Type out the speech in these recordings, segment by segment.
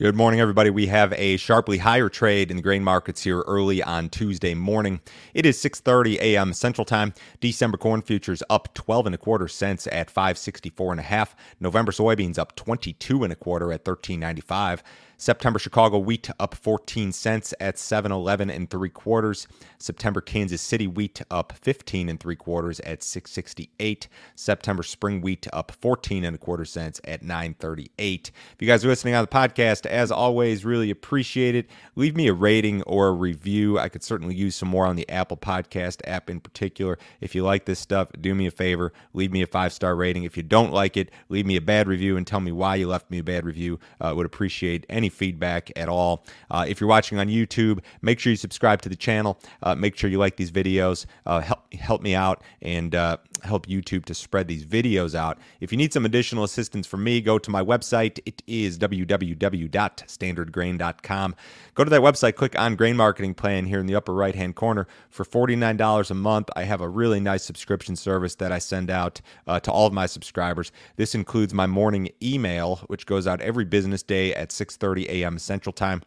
Good morning, everybody. We have a sharply higher trade in the grain markets here early on Tuesday morning. It is 6:30 a.m. Central Time. December corn futures up 12 and a quarter cents at 564 and a half. November soybeans up 22 and a quarter at 1395. September Chicago wheat up 14 cents at 711 and three quarters. September Kansas City wheat up 15 and three quarters at 668. September spring wheat up 14 and a quarter cents at 938. If you guys are listening on the podcast, as always, really appreciate it. Leave me a rating or a review. I could certainly use some more on the Apple Podcast app in particular. If you like this stuff, do me a favor, leave me a five star rating. If you don't like it, leave me a bad review and tell me why you left me a bad review. Uh, would appreciate any feedback at all. Uh, if you're watching on YouTube, make sure you subscribe to the channel. Uh, make sure you like these videos. Uh, help help me out and uh, help YouTube to spread these videos out. If you need some additional assistance from me, go to my website. It is www.standardgrain.com. Go to that website, click on Grain Marketing Plan here in the upper right hand corner. For $49 a month, I have a really nice subscription service that I send out uh, to all of my subscribers. This includes my morning email, which goes out every business day at 6:30 a.m. Central Time.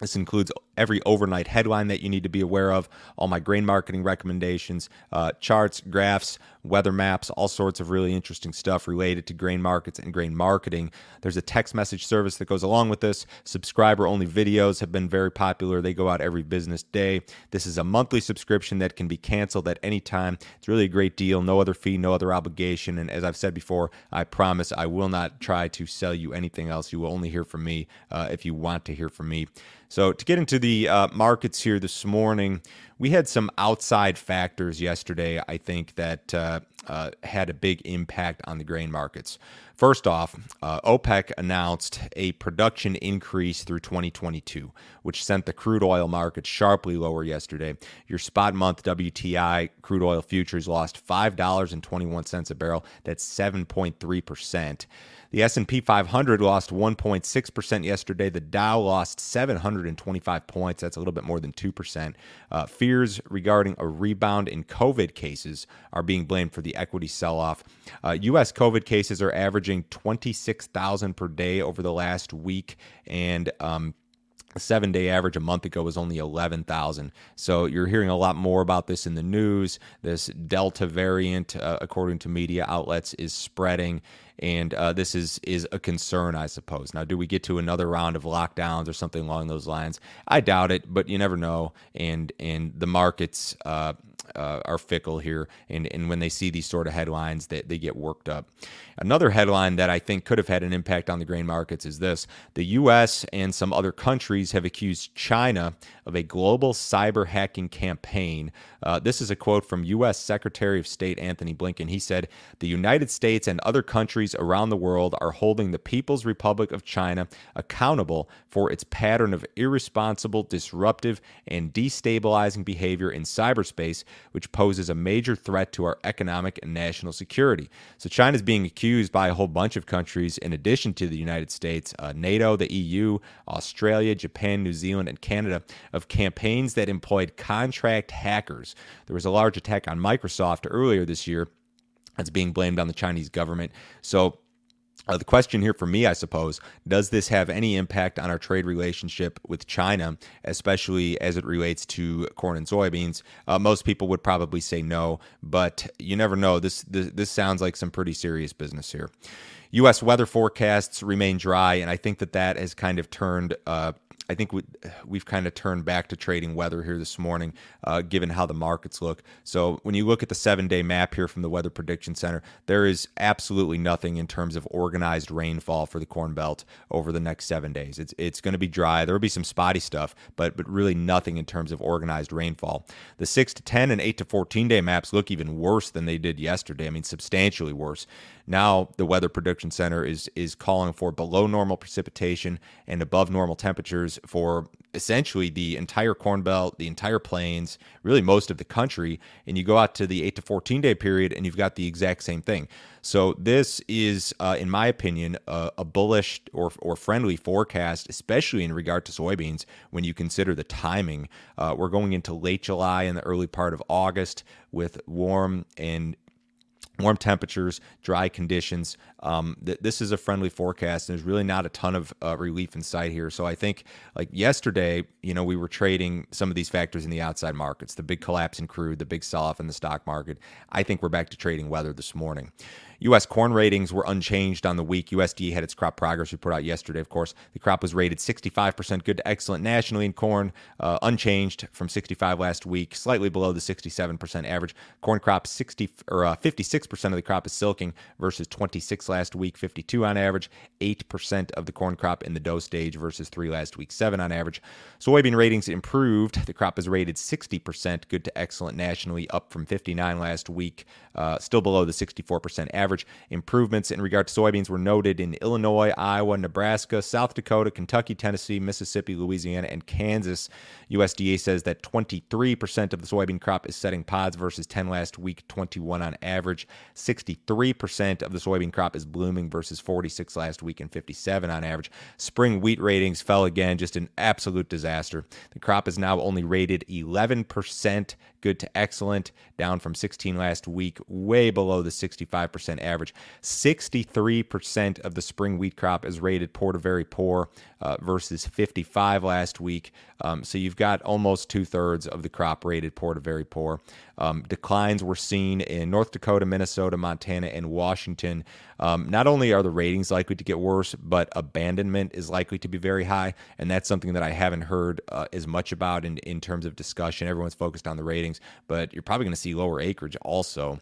This includes every overnight headline that you need to be aware of, all my grain marketing recommendations, uh, charts, graphs, weather maps, all sorts of really interesting stuff related to grain markets and grain marketing. There's a text message service that goes along with this. Subscriber only videos have been very popular. They go out every business day. This is a monthly subscription that can be canceled at any time. It's really a great deal. No other fee, no other obligation. And as I've said before, I promise I will not try to sell you anything else. You will only hear from me uh, if you want to hear from me. So, to get into the uh, markets here this morning, we had some outside factors yesterday, I think, that uh, uh, had a big impact on the grain markets. First off, uh, OPEC announced a production increase through 2022, which sent the crude oil market sharply lower yesterday. Your spot month WTI crude oil futures lost $5.21 a barrel. That's 7.3%. The S&P 500 lost 1.6% yesterday. The Dow lost 725 points. That's a little bit more than 2%. Uh, fears regarding a rebound in COVID cases are being blamed for the equity sell-off. Uh, U.S. COVID cases are averaging 26,000 per day over the last week, and um, seven day average a month ago was only 11,000. So you're hearing a lot more about this in the news. This Delta variant, uh, according to media outlets, is spreading. And uh, this is is a concern, I suppose. Now, do we get to another round of lockdowns or something along those lines? I doubt it, but you never know. And and the markets uh, uh, are fickle here, and and when they see these sort of headlines, they, they get worked up. Another headline that I think could have had an impact on the grain markets is this: the U.S. and some other countries have accused China of a global cyber hacking campaign. Uh, this is a quote from U.S. Secretary of State Antony Blinken. He said, "The United States and other countries." countries around the world are holding the People's Republic of China accountable for its pattern of irresponsible, disruptive, and destabilizing behavior in cyberspace, which poses a major threat to our economic and national security. So, China is being accused by a whole bunch of countries, in addition to the United States, uh, NATO, the EU, Australia, Japan, New Zealand, and Canada, of campaigns that employed contract hackers. There was a large attack on Microsoft earlier this year that's being blamed on the Chinese government. So uh, the question here for me, I suppose, does this have any impact on our trade relationship with China, especially as it relates to corn and soybeans? Uh, most people would probably say no, but you never know. This, this, this sounds like some pretty serious business here. U.S. weather forecasts remain dry, and I think that that has kind of turned uh, I think we, we've kind of turned back to trading weather here this morning, uh, given how the markets look. So when you look at the seven day map here from the Weather Prediction Center, there is absolutely nothing in terms of organized rainfall for the Corn Belt over the next seven days. It's it's going to be dry. There will be some spotty stuff, but but really nothing in terms of organized rainfall. The six to ten and eight to fourteen day maps look even worse than they did yesterday. I mean, substantially worse. Now the Weather Prediction Center is is calling for below normal precipitation and above normal temperatures for essentially the entire Corn Belt, the entire plains, really most of the country. And you go out to the 8 to 14 day period and you've got the exact same thing. So this is, uh, in my opinion, a, a, bullish or, or friendly forecast, especially in regard to soybeans when you consider the timing. Uh, we're going into late July and the early part of August with warm and warm temperatures, dry conditions. Um, th- this is a friendly forecast, and there's really not a ton of uh, relief in sight here. So I think, like yesterday, you know, we were trading some of these factors in the outside markets, the big collapse in crude, the big sell off in the stock market. I think we're back to trading weather this morning. U.S. corn ratings were unchanged on the week. USDA had its crop progress report out yesterday, of course. The crop was rated 65% good to excellent nationally in corn, uh, unchanged from 65 last week, slightly below the 67% average. Corn crop 60 or uh, 56% of the crop is silking versus 26 last week, 52 on average. 8% of the corn crop in the dough stage versus 3 last week, 7 on average. Soybean ratings improved. The crop is rated 60% good to excellent nationally, up from 59 last week, uh, still below the 64% average average. Improvements in regard to soybeans were noted in Illinois, Iowa, Nebraska, South Dakota, Kentucky, Tennessee, Mississippi, Louisiana, and Kansas. USDA says that 23% of the soybean crop is setting pods versus 10 last week, 21 on average. 63% of the soybean crop is blooming versus 46 last week and 57 on average. Spring wheat ratings fell again, just an absolute disaster. The crop is now only rated 11% good to excellent, down from 16 last week, way below the 65% average. 63% of the spring wheat crop is rated poor to very poor uh, versus 55 last week. Um, so you've got almost two thirds of the crop rated poor to very poor. Um, declines were seen in North Dakota, Minnesota, Montana, and Washington. Um, not only are the ratings likely to get worse, but abandonment is likely to be very high. And that's something that I haven't heard uh, as much about in, in terms of discussion. Everyone's focused on the ratings, but you're probably going to see lower acreage also.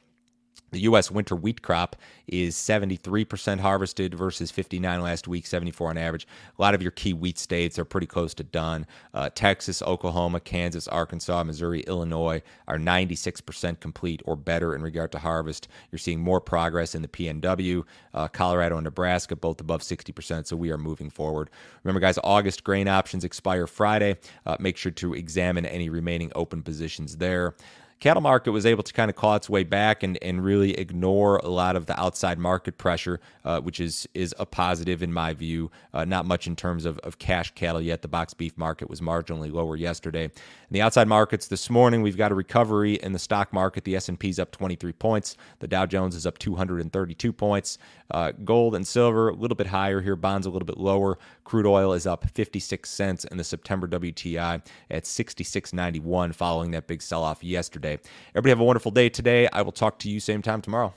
The U.S. winter wheat crop is 73% harvested versus 59 last week, 74 on average. A lot of your key wheat states are pretty close to done. Uh, Texas, Oklahoma, Kansas, Arkansas, Missouri, Illinois are 96% complete or better in regard to harvest. You're seeing more progress in the PNW. Uh, Colorado and Nebraska both above 60%, so we are moving forward. Remember, guys, August grain options expire Friday. Uh, make sure to examine any remaining open positions there cattle market was able to kind of claw its way back and, and really ignore a lot of the outside market pressure, uh, which is is a positive in my view. Uh, not much in terms of, of cash cattle yet. The box beef market was marginally lower yesterday. In the outside markets this morning, we've got a recovery in the stock market. The S&P is up 23 points. The Dow Jones is up 232 points. Uh, gold and silver a little bit higher here. Bonds a little bit lower. Crude oil is up 56 cents, and the September WTI at 66.91 following that big sell off yesterday. Everybody have a wonderful day today. I will talk to you same time tomorrow.